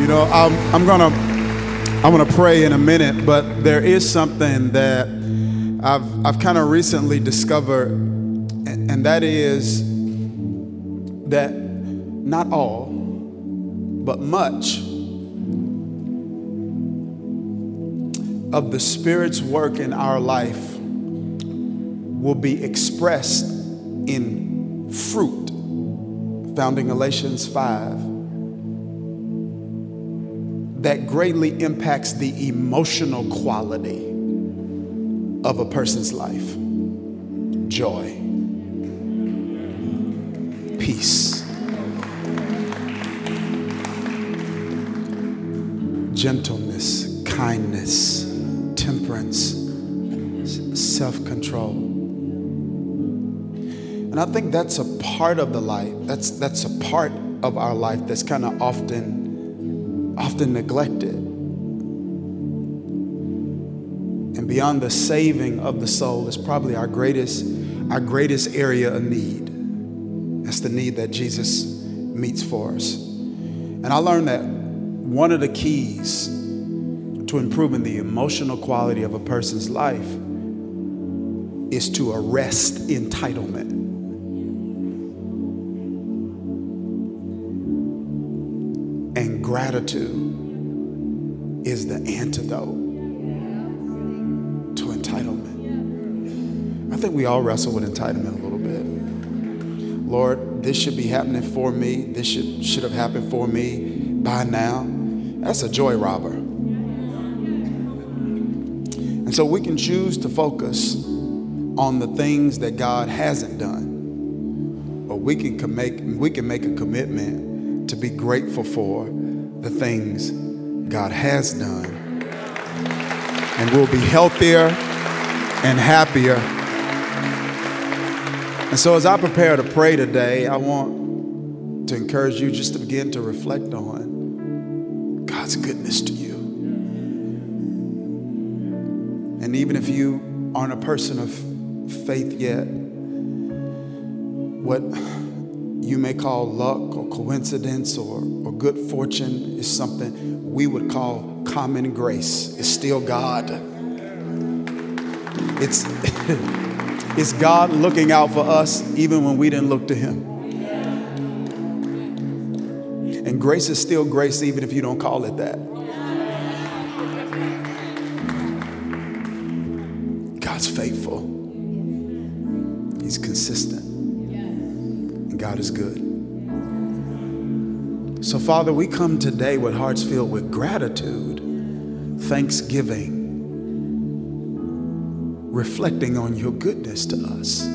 You know, I'm, I'm gonna I'm gonna pray in a minute, but there is something that I've I've kind of recently discovered, and, and that is that not all, but much of the Spirit's work in our life will be expressed in fruit, found in Galatians 5 that greatly impacts the emotional quality of a person's life. Joy, peace, gentleness, kindness, temperance, self control. And I think that's a part of the life, that's, that's a part of our life that's kind of often often neglected. And beyond the saving of the soul is probably our greatest, our greatest area of need. That's the need that Jesus meets for us. And I learned that one of the keys to improving the emotional quality of a person's life is to arrest entitlement. Gratitude is the antidote to entitlement. I think we all wrestle with entitlement a little bit. Lord, this should be happening for me. This should, should have happened for me by now. That's a joy robber. And so we can choose to focus on the things that God hasn't done. Or we can make, we can make a commitment to be grateful for the things God has done. And we'll be healthier and happier. And so, as I prepare to pray today, I want to encourage you just to begin to reflect on God's goodness to you. And even if you aren't a person of faith yet, what you may call luck or coincidence or, good fortune is something we would call common grace. It's still God. It's, it's God looking out for us even when we didn't look to Him. And grace is still grace even if you don't call it that. God's faithful, He's consistent. And God is good. Father, we come today with hearts filled with gratitude, thanksgiving, reflecting on your goodness to us.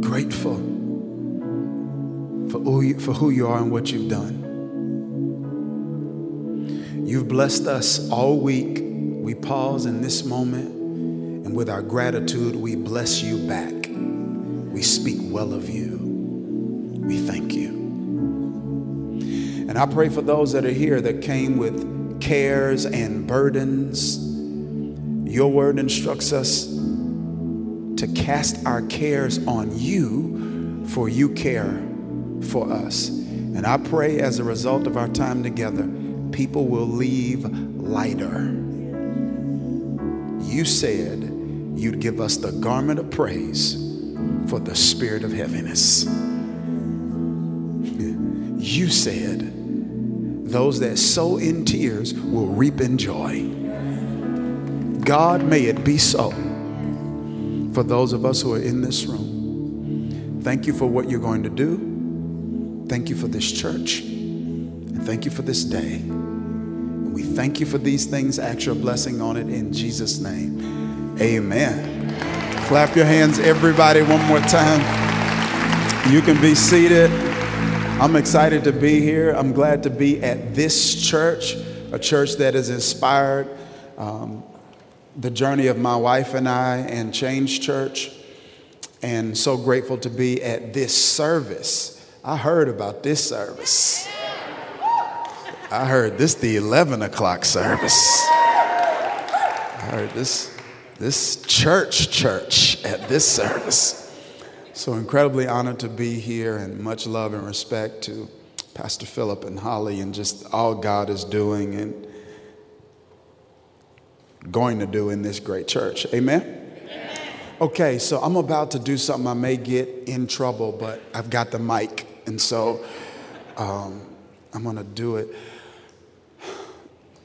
Grateful for who, you, for who you are and what you've done. You've blessed us all week. We pause in this moment, and with our gratitude, we bless you back. We speak well of you. We thank you. And I pray for those that are here that came with cares and burdens. Your word instructs us to cast our cares on you, for you care for us. And I pray as a result of our time together, people will leave lighter. You said you'd give us the garment of praise for the spirit of heaviness. You said, those that sow in tears will reap in joy. God, may it be so for those of us who are in this room. Thank you for what you're going to do. Thank you for this church. And thank you for this day. And we thank you for these things. Ask your blessing on it in Jesus' name. Amen. Clap your hands, everybody, one more time. You can be seated. I'm excited to be here. I'm glad to be at this church, a church that has inspired um, the journey of my wife and I and Change Church. And so grateful to be at this service. I heard about this service. I heard this the 11 o'clock service. I heard this this church church at this service. So incredibly honored to be here and much love and respect to Pastor Philip and Holly and just all God is doing and going to do in this great church. Amen? Okay, so I'm about to do something I may get in trouble, but I've got the mic, and so um, I'm to do it.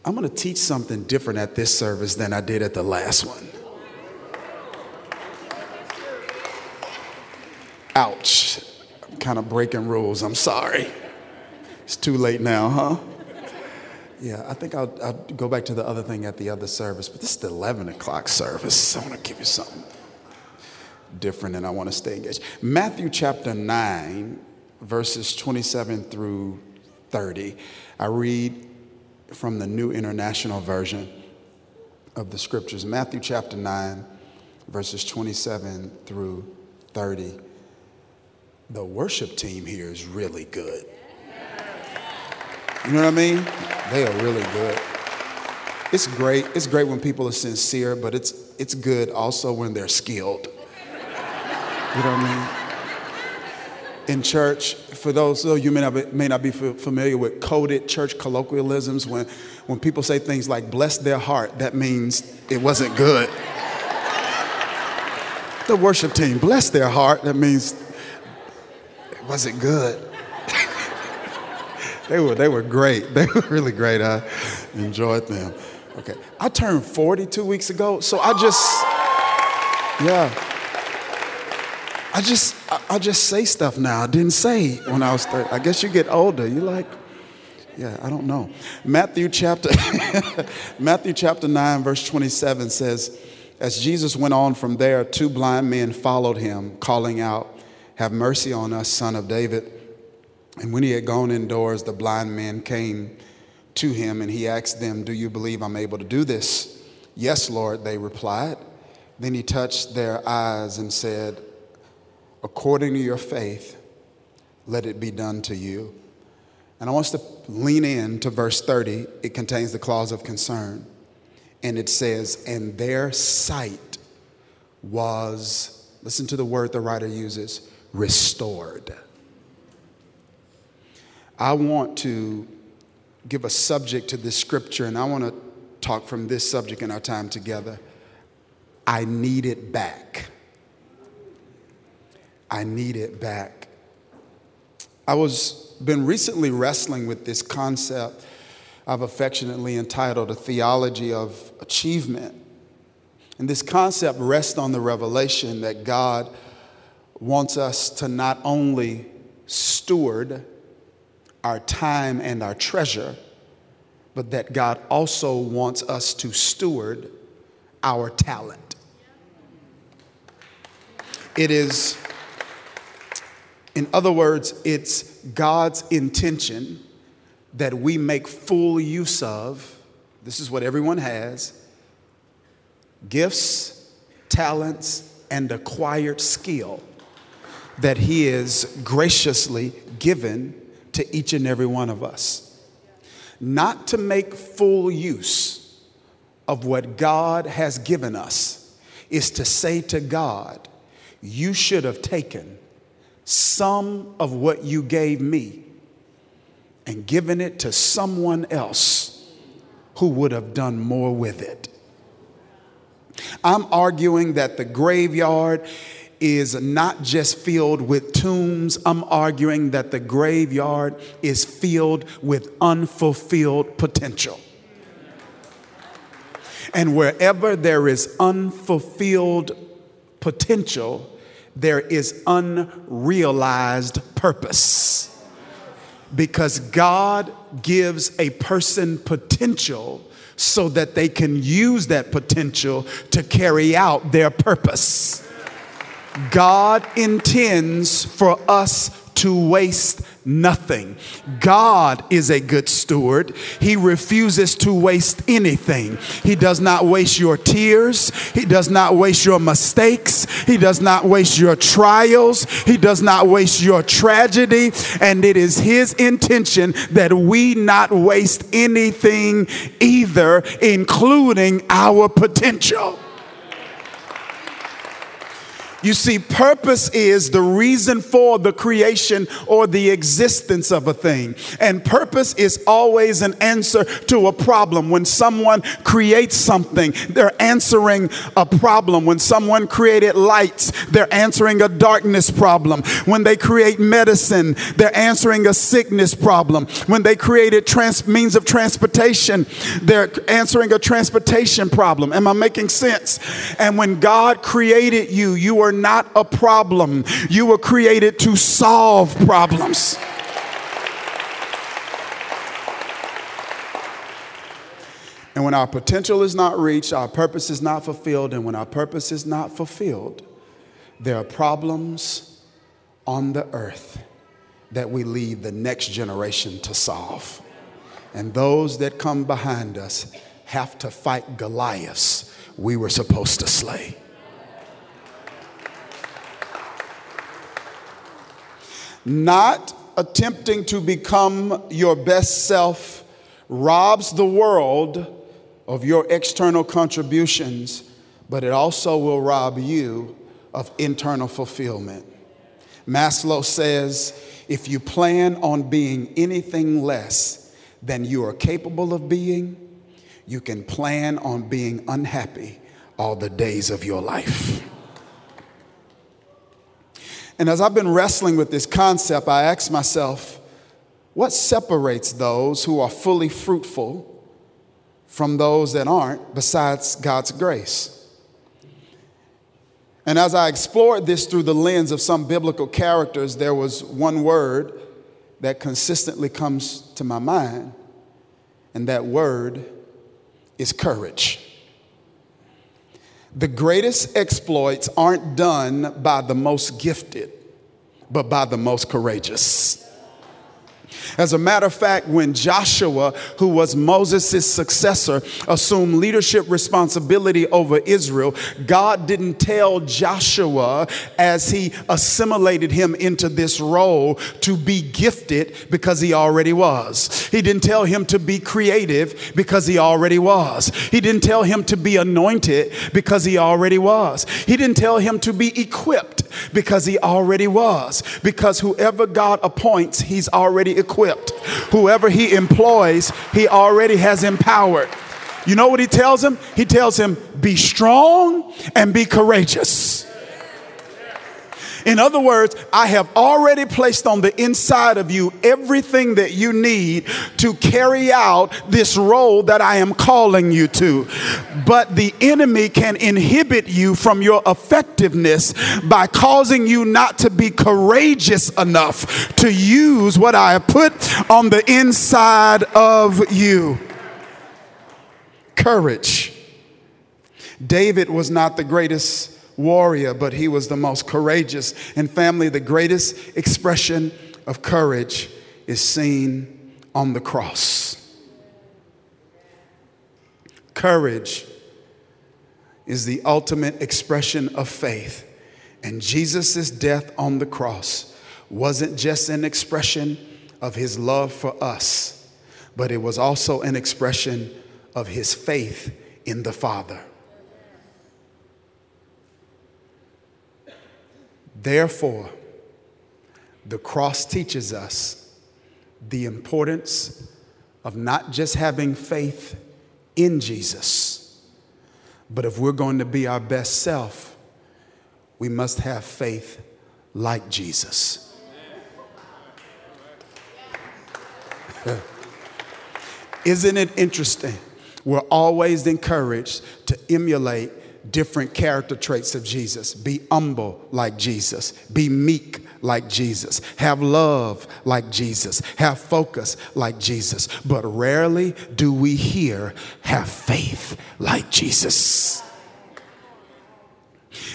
I'm to teach something different at this service than I did at the last one. Ouch. I'm kind of breaking rules. I'm sorry. It's too late now, huh? Yeah, I think I'll, I'll, go back to the other thing at the other service, but this is the 11 o'clock service. I want to give you something different and I want to stay engaged. Matthew chapter 9, verses 27 through 30. I read from the New International Version of the scriptures. Matthew chapter 9, verses 27 through 30 the worship team here is really good. You know what I mean? They are really good. It's great. It's great when people are sincere, but it's it's good also when they're skilled. You know what I mean? In church, for those of you may not be, may not be familiar with coded church colloquialisms, when, when people say things like bless their heart, that means it wasn't good. The worship team, bless their heart, that means was it good? they were they were great. They were really great. I enjoyed them. Okay. I turned 40 two weeks ago, so I just yeah. I just I, I just say stuff now. I didn't say when I was 30. I guess you get older. You're like yeah, I don't know. Matthew chapter Matthew chapter 9 verse 27 says as Jesus went on from there two blind men followed him calling out have mercy on us, son of David. And when he had gone indoors, the blind men came to him and he asked them, Do you believe I'm able to do this? Yes, Lord, they replied. Then he touched their eyes and said, According to your faith, let it be done to you. And I want us to lean in to verse 30. It contains the clause of concern. And it says, And their sight was, listen to the word the writer uses, restored. I want to give a subject to this scripture, and I want to talk from this subject in our time together. I need it back. I need it back. I was been recently wrestling with this concept I've affectionately entitled a theology of achievement. And this concept rests on the revelation that God wants us to not only steward our time and our treasure, but that God also wants us to steward our talent. It is, in other words, it's God's intention that we make full use of, this is what everyone has gifts, talents, and acquired skill that He is graciously given to each and every one of us. Not to make full use of what God has given us is to say to God, You should have taken some of what you gave me and given it to someone else who would have done more with it. I'm arguing that the graveyard is not just filled with tombs. I'm arguing that the graveyard is filled with unfulfilled potential. And wherever there is unfulfilled potential, there is unrealized purpose. Because God gives a person potential so that they can use that potential to carry out their purpose. God intends for us to waste nothing. God is a good steward. He refuses to waste anything. He does not waste your tears. He does not waste your mistakes. He does not waste your trials. He does not waste your tragedy. And it is His intention that we not waste anything either, including our potential. You see, purpose is the reason for the creation or the existence of a thing. And purpose is always an answer to a problem. When someone creates something, they're answering a problem. When someone created lights, they're answering a darkness problem. When they create medicine, they're answering a sickness problem. When they created trans- means of transportation, they're answering a transportation problem. Am I making sense? And when God created you, you are not a problem. You were created to solve problems. And when our potential is not reached, our purpose is not fulfilled, and when our purpose is not fulfilled, there are problems on the earth that we leave the next generation to solve. And those that come behind us have to fight Goliaths we were supposed to slay. Not attempting to become your best self robs the world of your external contributions, but it also will rob you of internal fulfillment. Maslow says if you plan on being anything less than you are capable of being, you can plan on being unhappy all the days of your life. And as I've been wrestling with this concept, I ask myself, what separates those who are fully fruitful from those that aren't besides God's grace? And as I explored this through the lens of some biblical characters, there was one word that consistently comes to my mind, and that word is courage. The greatest exploits aren't done by the most gifted, but by the most courageous. As a matter of fact, when Joshua, who was Moses' successor, assumed leadership responsibility over Israel, God didn't tell Joshua as he assimilated him into this role to be gifted because he already was. He didn't tell him to be creative because he already was. He didn't tell him to be anointed because he already was. He didn't tell him to be equipped because he already was. Because whoever God appoints, he's already equipped. Whoever he employs, he already has empowered. You know what he tells him? He tells him, be strong and be courageous. In other words, I have already placed on the inside of you everything that you need to carry out this role that I am calling you to. But the enemy can inhibit you from your effectiveness by causing you not to be courageous enough to use what I have put on the inside of you. Courage. David was not the greatest warrior, but he was the most courageous. And family, the greatest expression of courage is seen on the cross. Courage is the ultimate expression of faith. And Jesus' death on the cross wasn't just an expression of his love for us, but it was also an expression of his faith in the Father. Therefore, the cross teaches us the importance of not just having faith in Jesus, but if we're going to be our best self, we must have faith like Jesus. Isn't it interesting? We're always encouraged to emulate different character traits of Jesus. Be humble like Jesus. Be meek like Jesus. Have love like Jesus. Have focus like Jesus. But rarely do we hear have faith like Jesus.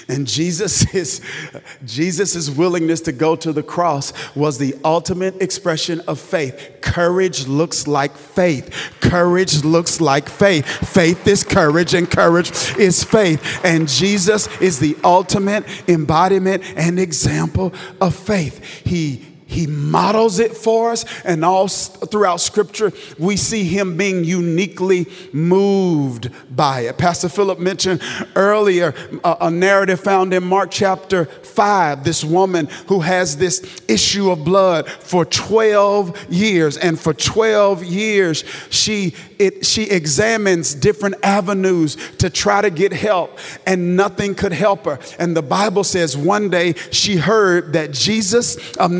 And Jesus' Jesus's willingness to go to the cross was the ultimate expression of faith. Courage looks like faith. Courage looks like faith. Faith is courage, and courage is faith. And Jesus is the ultimate embodiment and example of faith. He he models it for us, and all throughout Scripture, we see him being uniquely moved by it. Pastor Philip mentioned earlier a, a narrative found in Mark chapter 5. This woman who has this issue of blood for 12 years, and for 12 years, she it, she examines different avenues to try to get help, and nothing could help her. And the Bible says one day she heard that Jesus of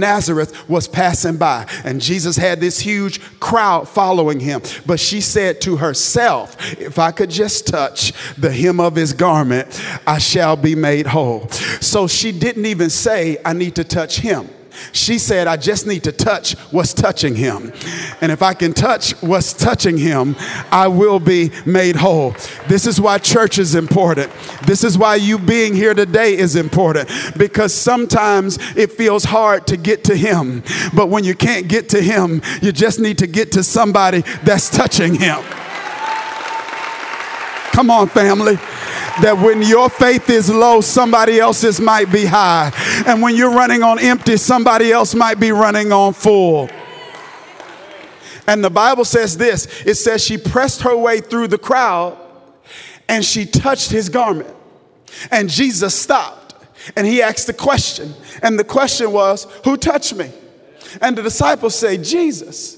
Nazareth was passing by, and Jesus had this huge crowd following him. But she said to herself, If I could just touch the hem of his garment, I shall be made whole. So she didn't even say, I need to touch him. She said, I just need to touch what's touching him. And if I can touch what's touching him, I will be made whole. This is why church is important. This is why you being here today is important because sometimes it feels hard to get to him. But when you can't get to him, you just need to get to somebody that's touching him. Come on, family that when your faith is low, somebody else's might be high. And when you're running on empty, somebody else might be running on full. And the Bible says this it says she pressed her way through the crowd and she touched his garment. And Jesus stopped and he asked the question. And the question was, Who touched me? And the disciples say, Jesus,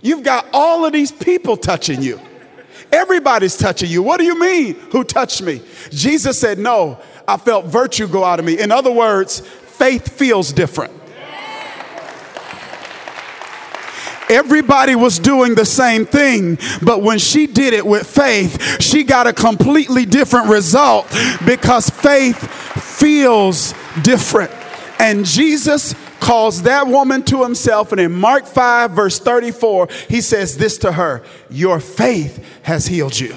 you've got all of these people touching you. Everybody's touching you. What do you mean? Who touched me? Jesus said, No, I felt virtue go out of me. In other words, faith feels different. Everybody was doing the same thing, but when she did it with faith, she got a completely different result because faith feels different. And Jesus calls that woman to himself. And in Mark 5, verse 34, he says this to her Your faith has healed you.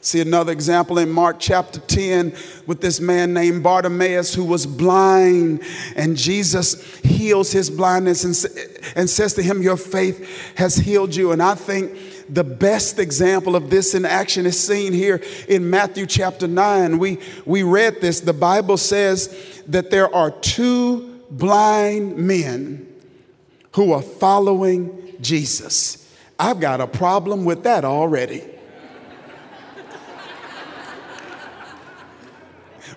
See another example in Mark chapter 10 with this man named Bartimaeus who was blind, and Jesus heals his blindness and, and says to him, Your faith has healed you. And I think the best example of this in action is seen here in Matthew chapter 9. We, we read this. The Bible says that there are two blind men who are following Jesus. I've got a problem with that already.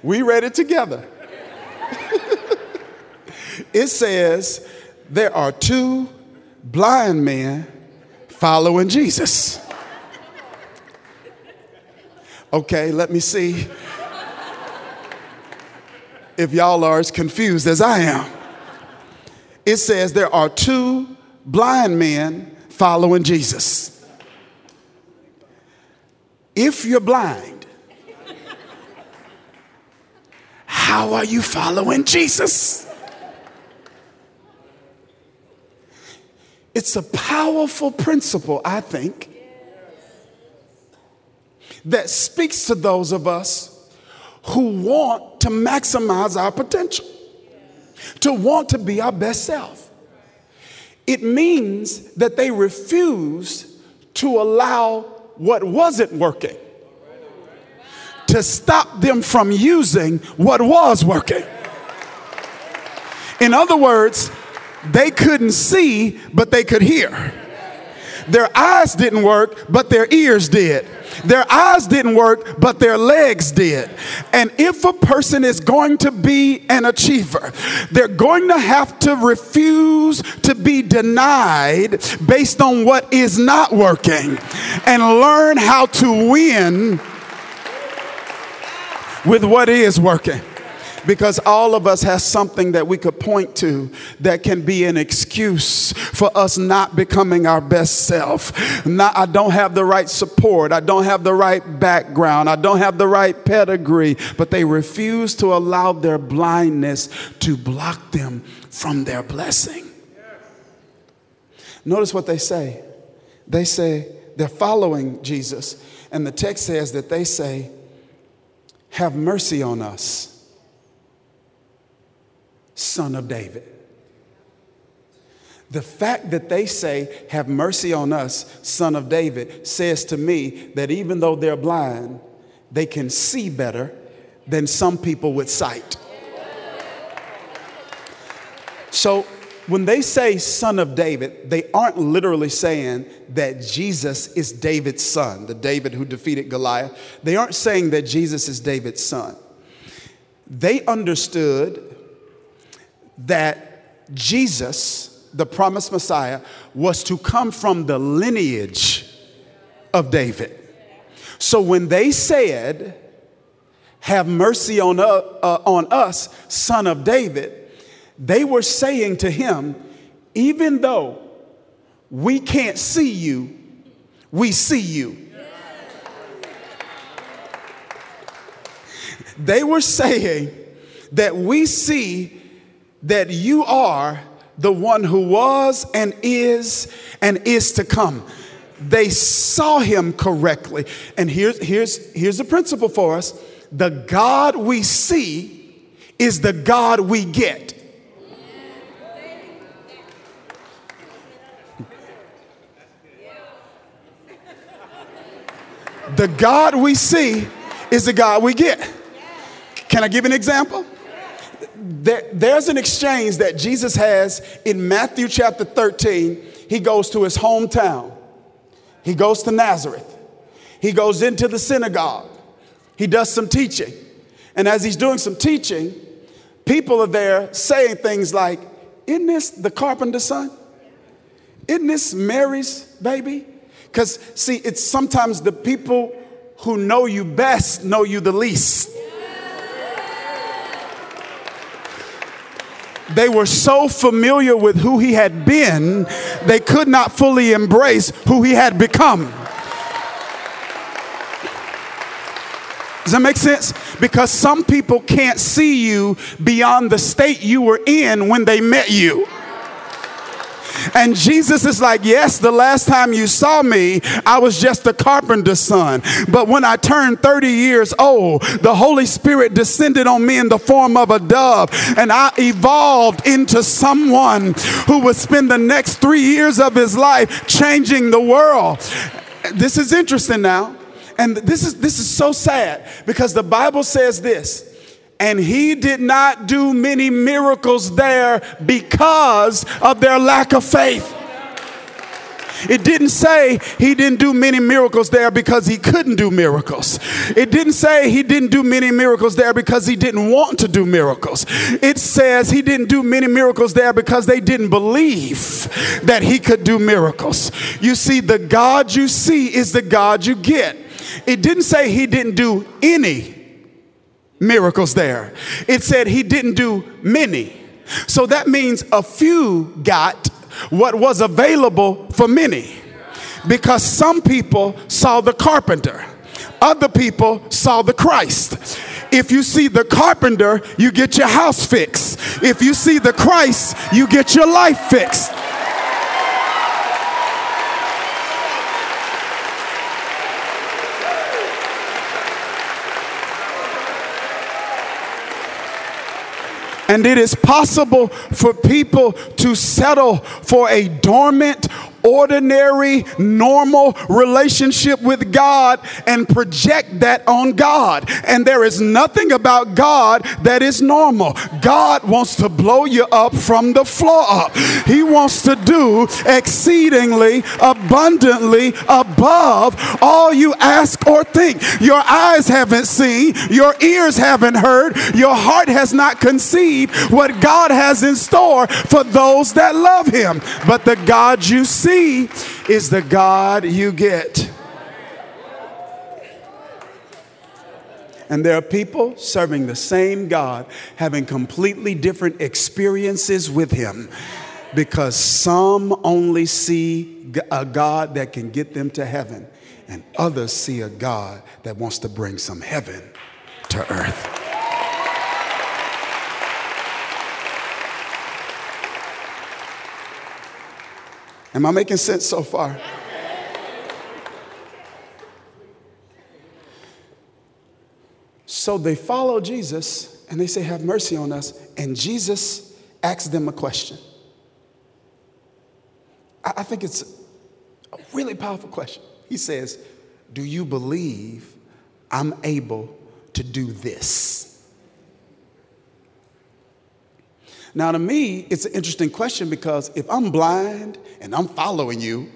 we read it together. it says there are two blind men following Jesus. Okay, let me see if y'all are as confused as I am. It says there are two blind men following Jesus. If you're blind, how are you following Jesus? It's a powerful principle, I think, that speaks to those of us who want to maximize our potential, to want to be our best self. It means that they refuse to allow what wasn't working to stop them from using what was working. In other words, they couldn't see, but they could hear. Their eyes didn't work, but their ears did. Their eyes didn't work, but their legs did. And if a person is going to be an achiever, they're going to have to refuse to be denied based on what is not working and learn how to win with what is working because all of us has something that we could point to that can be an excuse for us not becoming our best self. Not, I don't have the right support. I don't have the right background. I don't have the right pedigree, but they refuse to allow their blindness to block them from their blessing. Notice what they say. They say they're following Jesus, and the text says that they say, Have mercy on us son of David. The fact that they say, Have mercy on us, son of David, says to me that even though they're blind, they can see better than some people with sight. So when they say son of David, they aren't literally saying that Jesus is David's son, the David who defeated Goliath. They aren't saying that Jesus is David's son. They understood that Jesus, the promised Messiah, was to come from the lineage of David. So when they said, Have mercy on, uh, uh, on us, son of David, they were saying to him, Even though we can't see you, we see you. They were saying that we see that you are the one who was and is and is to come. They saw him correctly. And here's, here's, here's the principle for us the God we see is the God we get. The God we see is the God we get. Can I give an example? There, there's an exchange that Jesus has in Matthew chapter 13. He goes to his hometown, he goes to Nazareth, he goes into the synagogue, he does some teaching. And as he's doing some teaching, people are there saying things like, Isn't this the carpenter's son? Isn't this Mary's baby? Because, see, it's sometimes the people who know you best know you the least. They were so familiar with who he had been, they could not fully embrace who he had become. Does that make sense? Because some people can't see you beyond the state you were in when they met you. And Jesus is like, Yes, the last time you saw me, I was just a carpenter's son. But when I turned 30 years old, the Holy Spirit descended on me in the form of a dove, and I evolved into someone who would spend the next three years of his life changing the world. This is interesting now. And this is this is so sad because the Bible says this and he did not do many miracles there because of their lack of faith. It didn't say he didn't do many miracles there because he couldn't do miracles. It didn't say he didn't do many miracles there because he didn't want to do miracles. It says he didn't do many miracles there because they didn't believe that he could do miracles. You see, the God you see is the God you get. It didn't say he didn't do any miracles there. It said he didn't do many. So that means a few got what was available for many. Because some people saw the carpenter, other people saw the Christ. If you see the carpenter, you get your house fixed. If you see the Christ, you get your life fixed. And it is possible for people to settle for a dormant ordinary, normal relationship with God and project that on God. And there is nothing about God that is normal. God wants to blow you up from the floor up. He wants to do exceedingly abundantly above all you ask or think. Your eyes haven't seen, your ears haven't heard, your heart has not conceived what God has in store for those that love Him. But the God you see see is the God you get. And there are people serving the same God, having completely different experiences with Him because some only see a God that can get them to heaven, and others see a God that wants to bring some heaven to earth. Am I making sense so far? So they follow Jesus and they say, Have mercy on us. And Jesus asks them a question. I think it's a really powerful question. He says, Do you believe I'm able to do this? Now, to me, it's an interesting question because if I'm blind and I'm following you,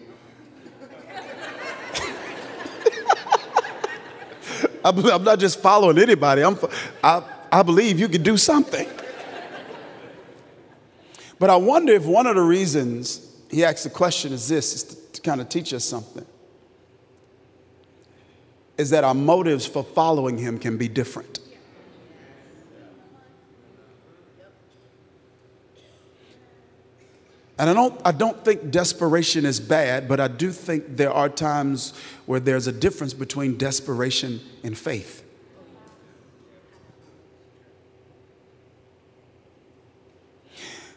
I'm not just following anybody. I'm, I, I believe you could do something. But I wonder if one of the reasons he asked the question is this, is to, to kind of teach us something, is that our motives for following him can be different. And I don't, I don't think desperation is bad, but I do think there are times where there's a difference between desperation and faith.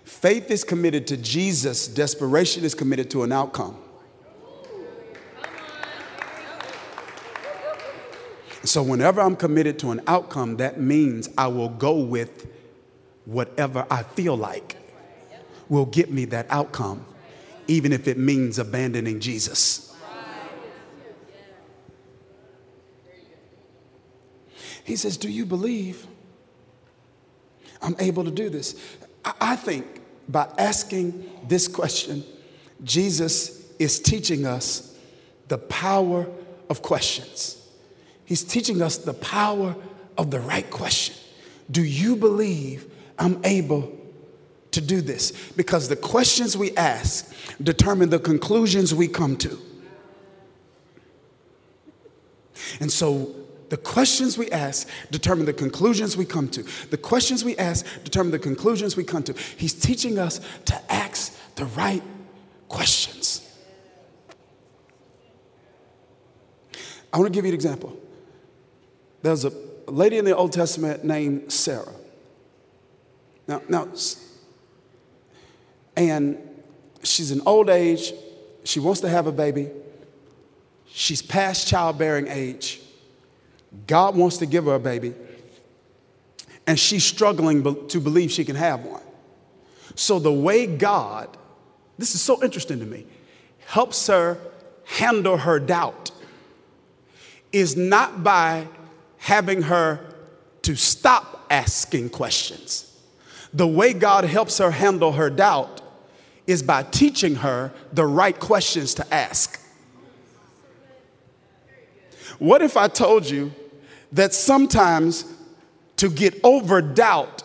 Faith is committed to Jesus, desperation is committed to an outcome. So, whenever I'm committed to an outcome, that means I will go with whatever I feel like will get me that outcome, even if it means abandoning Jesus. He says, Do you believe I'm able to do this? I think by asking this question, Jesus is teaching us the power of questions. He's teaching us the power of the right question. Do you believe I'm able to do this because the questions we ask determine the conclusions we come to. And so the questions we ask determine the conclusions we come to. The questions we ask determine the conclusions we come to. He's teaching us to ask the right questions. I want to give you an example. There's a lady in the Old Testament named Sarah. Now, now and she's in old age. She wants to have a baby. She's past childbearing age. God wants to give her a baby. And she's struggling to believe she can have one. So, the way God, this is so interesting to me, helps her handle her doubt is not by having her to stop asking questions. The way God helps her handle her doubt is by teaching her the right questions to ask. What if I told you that sometimes to get over doubt,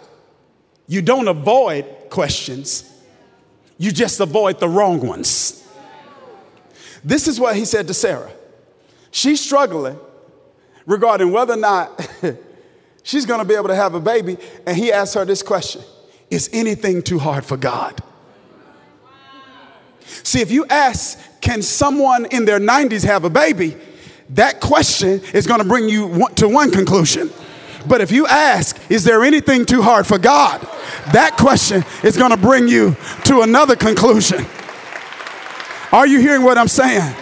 you don't avoid questions, you just avoid the wrong ones? This is what he said to Sarah. She's struggling regarding whether or not she's gonna be able to have a baby, and he asked her this question Is anything too hard for God? See, if you ask, can someone in their 90s have a baby? That question is going to bring you to one conclusion. But if you ask, is there anything too hard for God? That question is going to bring you to another conclusion. Are you hearing what I'm saying?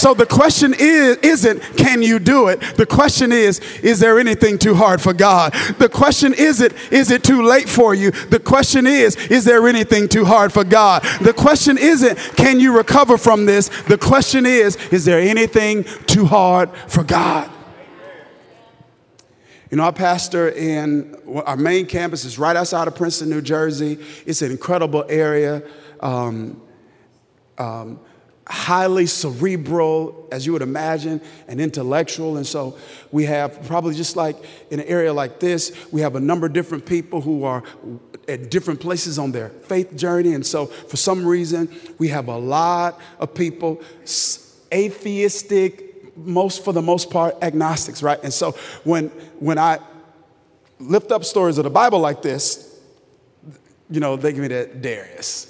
So the question is, isn't can you do it? The question is, is there anything too hard for God? The question isn't, is it too late for you? The question is, is there anything too hard for God? The question isn't, can you recover from this? The question is, is there anything too hard for God? You know, our pastor in our main campus is right outside of Princeton, New Jersey. It's an incredible area. Um, um, highly cerebral, as you would imagine, and intellectual. And so we have probably just like in an area like this, we have a number of different people who are at different places on their faith journey. And so for some reason, we have a lot of people atheistic, most for the most part agnostics, right? And so when when I lift up stories of the Bible like this, you know, they give me that Dharius.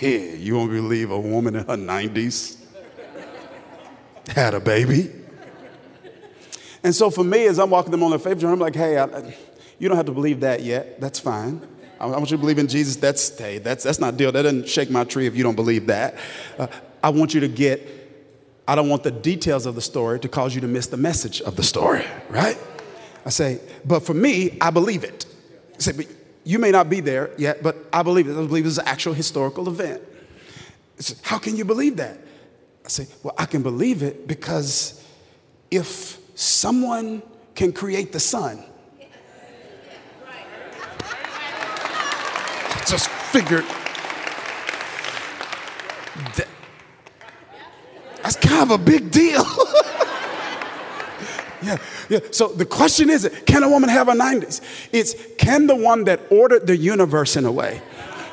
Yeah, you won't believe a woman in her 90s had a baby. And so for me, as I'm walking them on their faith journey, I'm like, hey, I, you don't have to believe that yet. That's fine. I, want you to believe in Jesus. That's, hey, that's, that's not deal. That doesn't shake my tree if you don't believe that. Uh, I want you to get, I don't want the details of the story to cause you to miss the message of the story, right? I say, but for me, I believe it. I say, but you may not be there yet, but I believe it. I believe it's an actual historical event. How can you believe that? I say, well, I can believe it because if someone can create the sun, I just figured that, that's kind of a big deal. yeah, yeah. So the question is can a woman have a 90s? It's can the one that ordered the universe in a way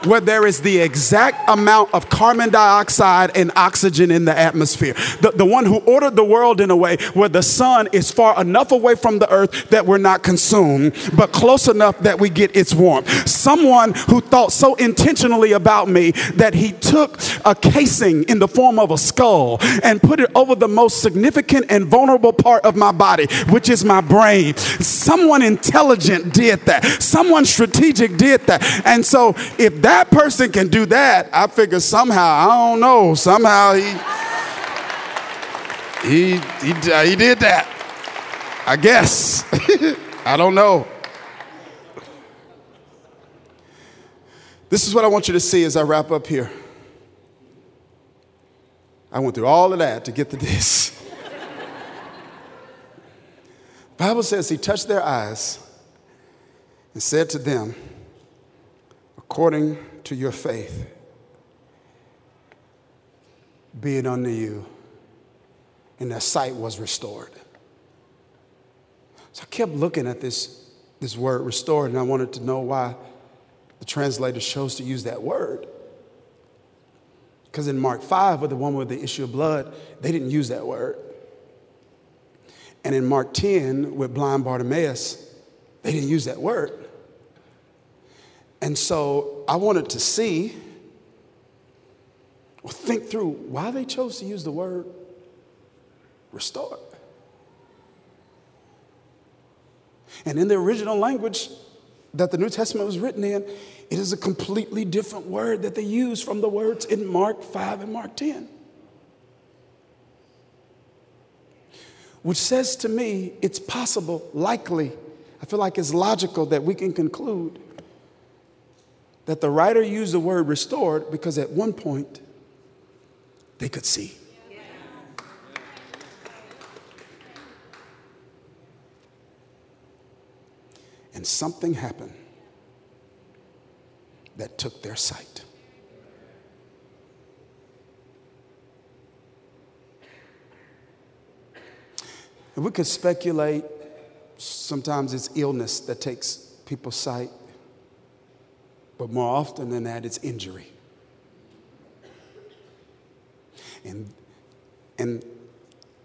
where there is the exact amount of carbon dioxide and oxygen in the atmosphere. The, the one who ordered the world in a way where the sun is far enough away from the earth that we're not consumed, but close enough that we get its warmth. Someone who thought so intentionally about me that he took a casing in the form of a skull and put it over the most significant and vulnerable part of my body, which is my brain. Someone intelligent did that. Someone strategic did that. And so if that that person can do that, I figure somehow, I don't know, somehow he he he, uh, he did that. I guess. I don't know. This is what I want you to see as I wrap up here. I went through all of that to get to this. Bible says he touched their eyes and said to them, according to your faith, be it unto you. And their sight was restored. So I kept looking at this, this word restored, and I wanted to know why the translator chose to use that word. Because in Mark 5, with the one with the issue of blood, they didn't use that word. And in Mark 10, with blind Bartimaeus, they didn't use that word. And so I wanted to see or think through why they chose to use the word restore. And in the original language that the New Testament was written in, it is a completely different word that they use from the words in Mark 5 and Mark 10. Which says to me, it's possible, likely, I feel like it's logical that we can conclude that the writer used the word restored because at one point they could see. And something happened that took their sight. And we could speculate, sometimes it's illness that takes people's sight. But more often than that, it's injury. And, and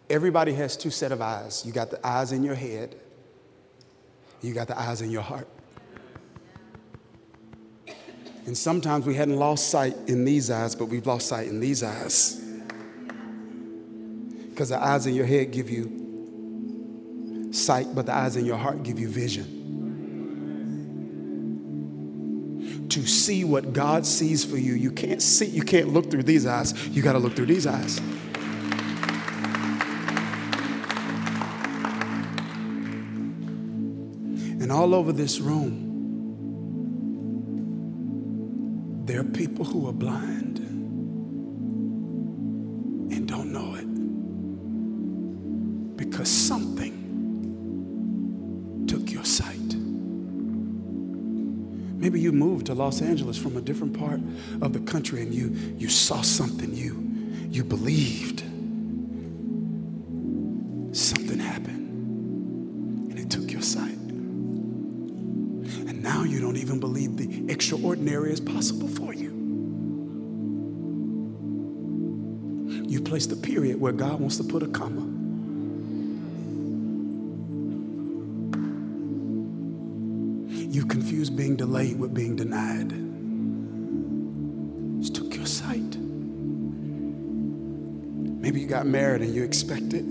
everybody has two set of eyes. You got the eyes in your head, you got the eyes in your heart. And sometimes we hadn't lost sight in these eyes, but we've lost sight in these eyes. Because the eyes in your head give you sight, but the eyes in your heart give you vision. To see what God sees for you. You can't see, you can't look through these eyes. You got to look through these eyes. And all over this room, there are people who are blind to Los Angeles from a different part of the country and you, you saw something you, you believed. Something happened and it took your sight. And now you don't even believe the extraordinary is possible for you. You placed a period where God wants to put a comma. You confuse being delayed with being denied. Just took your sight. Maybe you got married and you expected.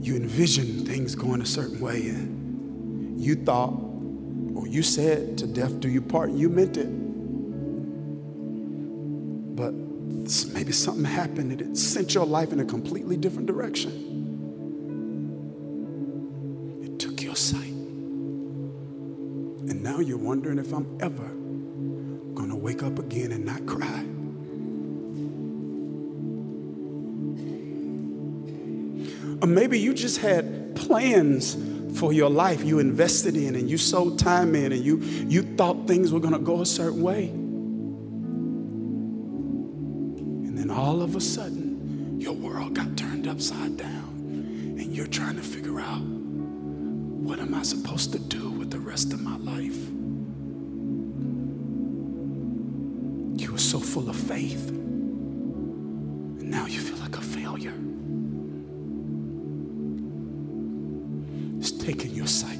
You envisioned things going a certain way and you thought, or you said to death do you part, you meant it. But maybe something happened and it sent your life in a completely different direction. If I'm ever going to wake up again and not cry. Or maybe you just had plans for your life you invested in and you sold time in and you, you thought things were going to go a certain way. And then all of a sudden, your world got turned upside down and you're trying to figure out what am I supposed to do with the rest of my life? So full of faith, and now you feel like a failure. It's taking your sight.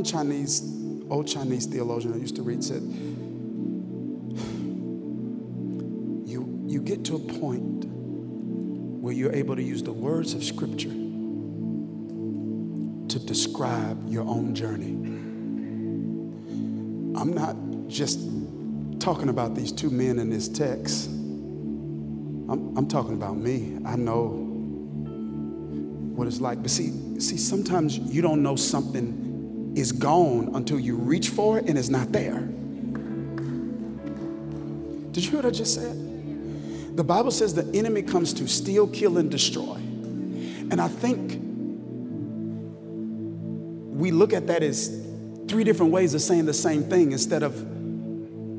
One Chinese, old Chinese theologian I used to read said, you, you get to a point where you're able to use the words of Scripture to describe your own journey. I'm not just talking about these two men in this text. I'm, I'm talking about me. I know what it's like. But see, see, sometimes you don't know something is gone until you reach for it and it's not there. Did you hear what I just said? The Bible says the enemy comes to steal, kill, and destroy. And I think we look at that as three different ways of saying the same thing instead of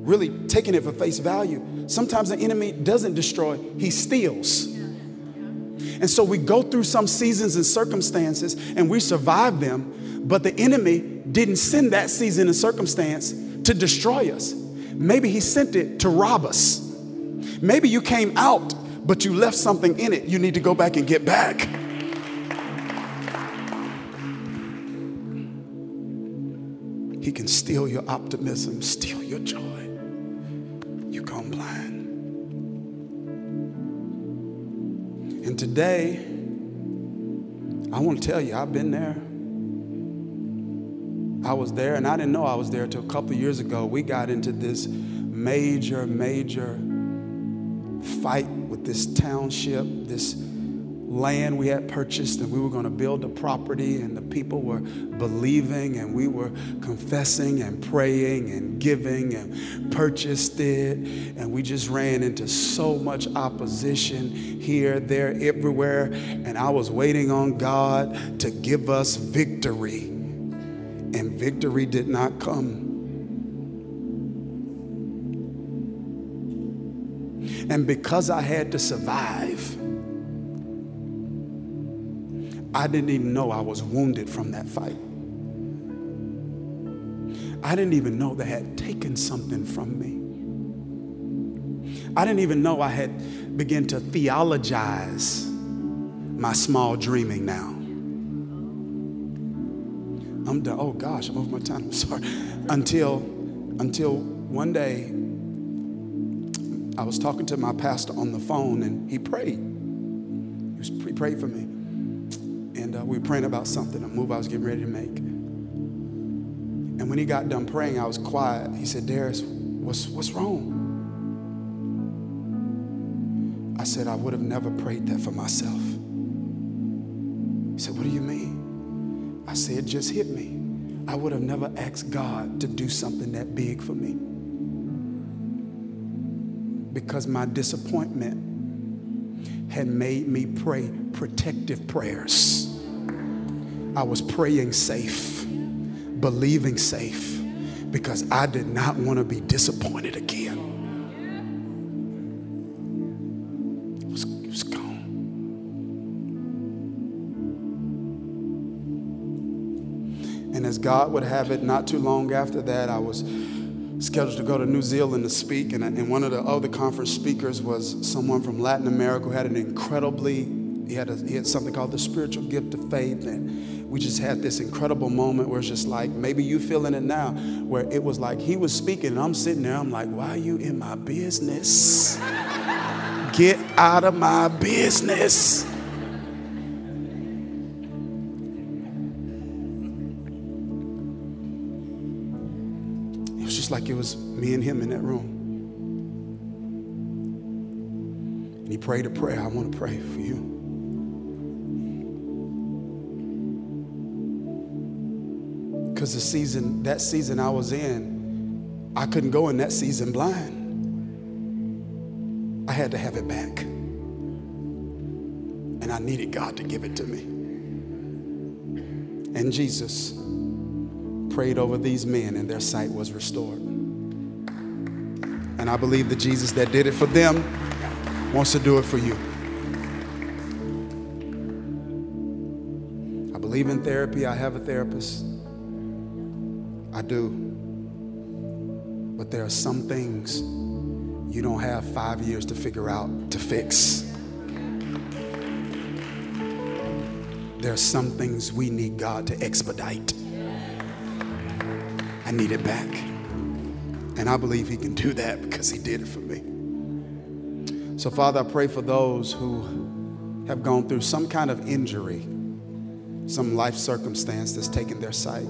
really taking it for face value. Sometimes the enemy doesn't destroy, he steals. And so we go through some seasons and circumstances and we survive them, but the enemy didn't send that season and circumstance to destroy us. Maybe he sent it to rob us. Maybe you came out, but you left something in it you need to go back and get back. He can steal your optimism, steal your joy. You gone blind. And today, I want to tell you, I've been there. I was there, and I didn't know I was there until a couple years ago. We got into this major, major fight with this township, this land we had purchased and we were going to build a property and the people were believing and we were confessing and praying and giving and purchased it. And we just ran into so much opposition here there everywhere. And I was waiting on God to give us victory and victory did not come and because I had to survive I didn't even know I was wounded from that fight. I didn't even know they had taken something from me. I didn't even know I had begun to theologize my small dreaming now. I'm done. Oh gosh, I'm over my time. I'm sorry. Until, until one day, I was talking to my pastor on the phone and he prayed. He, was, he prayed for me and uh, we were praying about something, a move I was getting ready to make. And when he got done praying, I was quiet. He said, Dharius, what's, what's wrong? I said, I would have never prayed that for myself. He said, What do you mean? I said, It just hit me. I would have never asked God to do something that big for me. Because my disappointment had made me pray protective prayers. I was praying safe, believing safe, because I did not want to be disappointed again. As God would have it, not too long after that, I was scheduled to go to New Zealand to speak, and, and one of the other conference speakers was someone from Latin America who had an incredibly he had, a, he had something called the spiritual gift of faith and we just had this incredible moment where it's just like maybe you feeling it now where it was like he was speaking and i'm sitting there i'm like why are you in my business? Get out of my business like it was me and him in that room. And he prayed a prayer. I want to pray for you. Because the season, that season I was in, I couldn't go in that season blind. I had to have it back. And I needed God to give it to me. And Jesus prayed over these men, and their sight was restored. And I believe the Jesus that did it for them wants to do it for you. I believe in therapy. I have a therapist. I do. But there are some things you don't have five years to figure out to fix. There are some things we need God to expedite. I need it back. And I believe He can do that because He did it for me. So, Father, I pray for those who have gone through some kind of injury, some life circumstance that's taken their sight.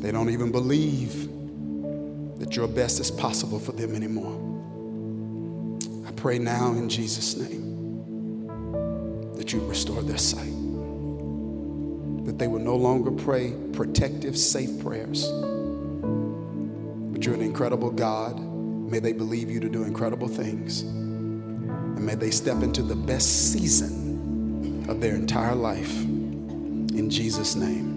They don't even believe that your best is possible for them anymore. I pray now in Jesus' name that you restore their sight, they will no longer pray protective, safe prayers, but you're an incredible God. May they believe you to do incredible things, and may they step into the best season of their entire life. In Jesus' name.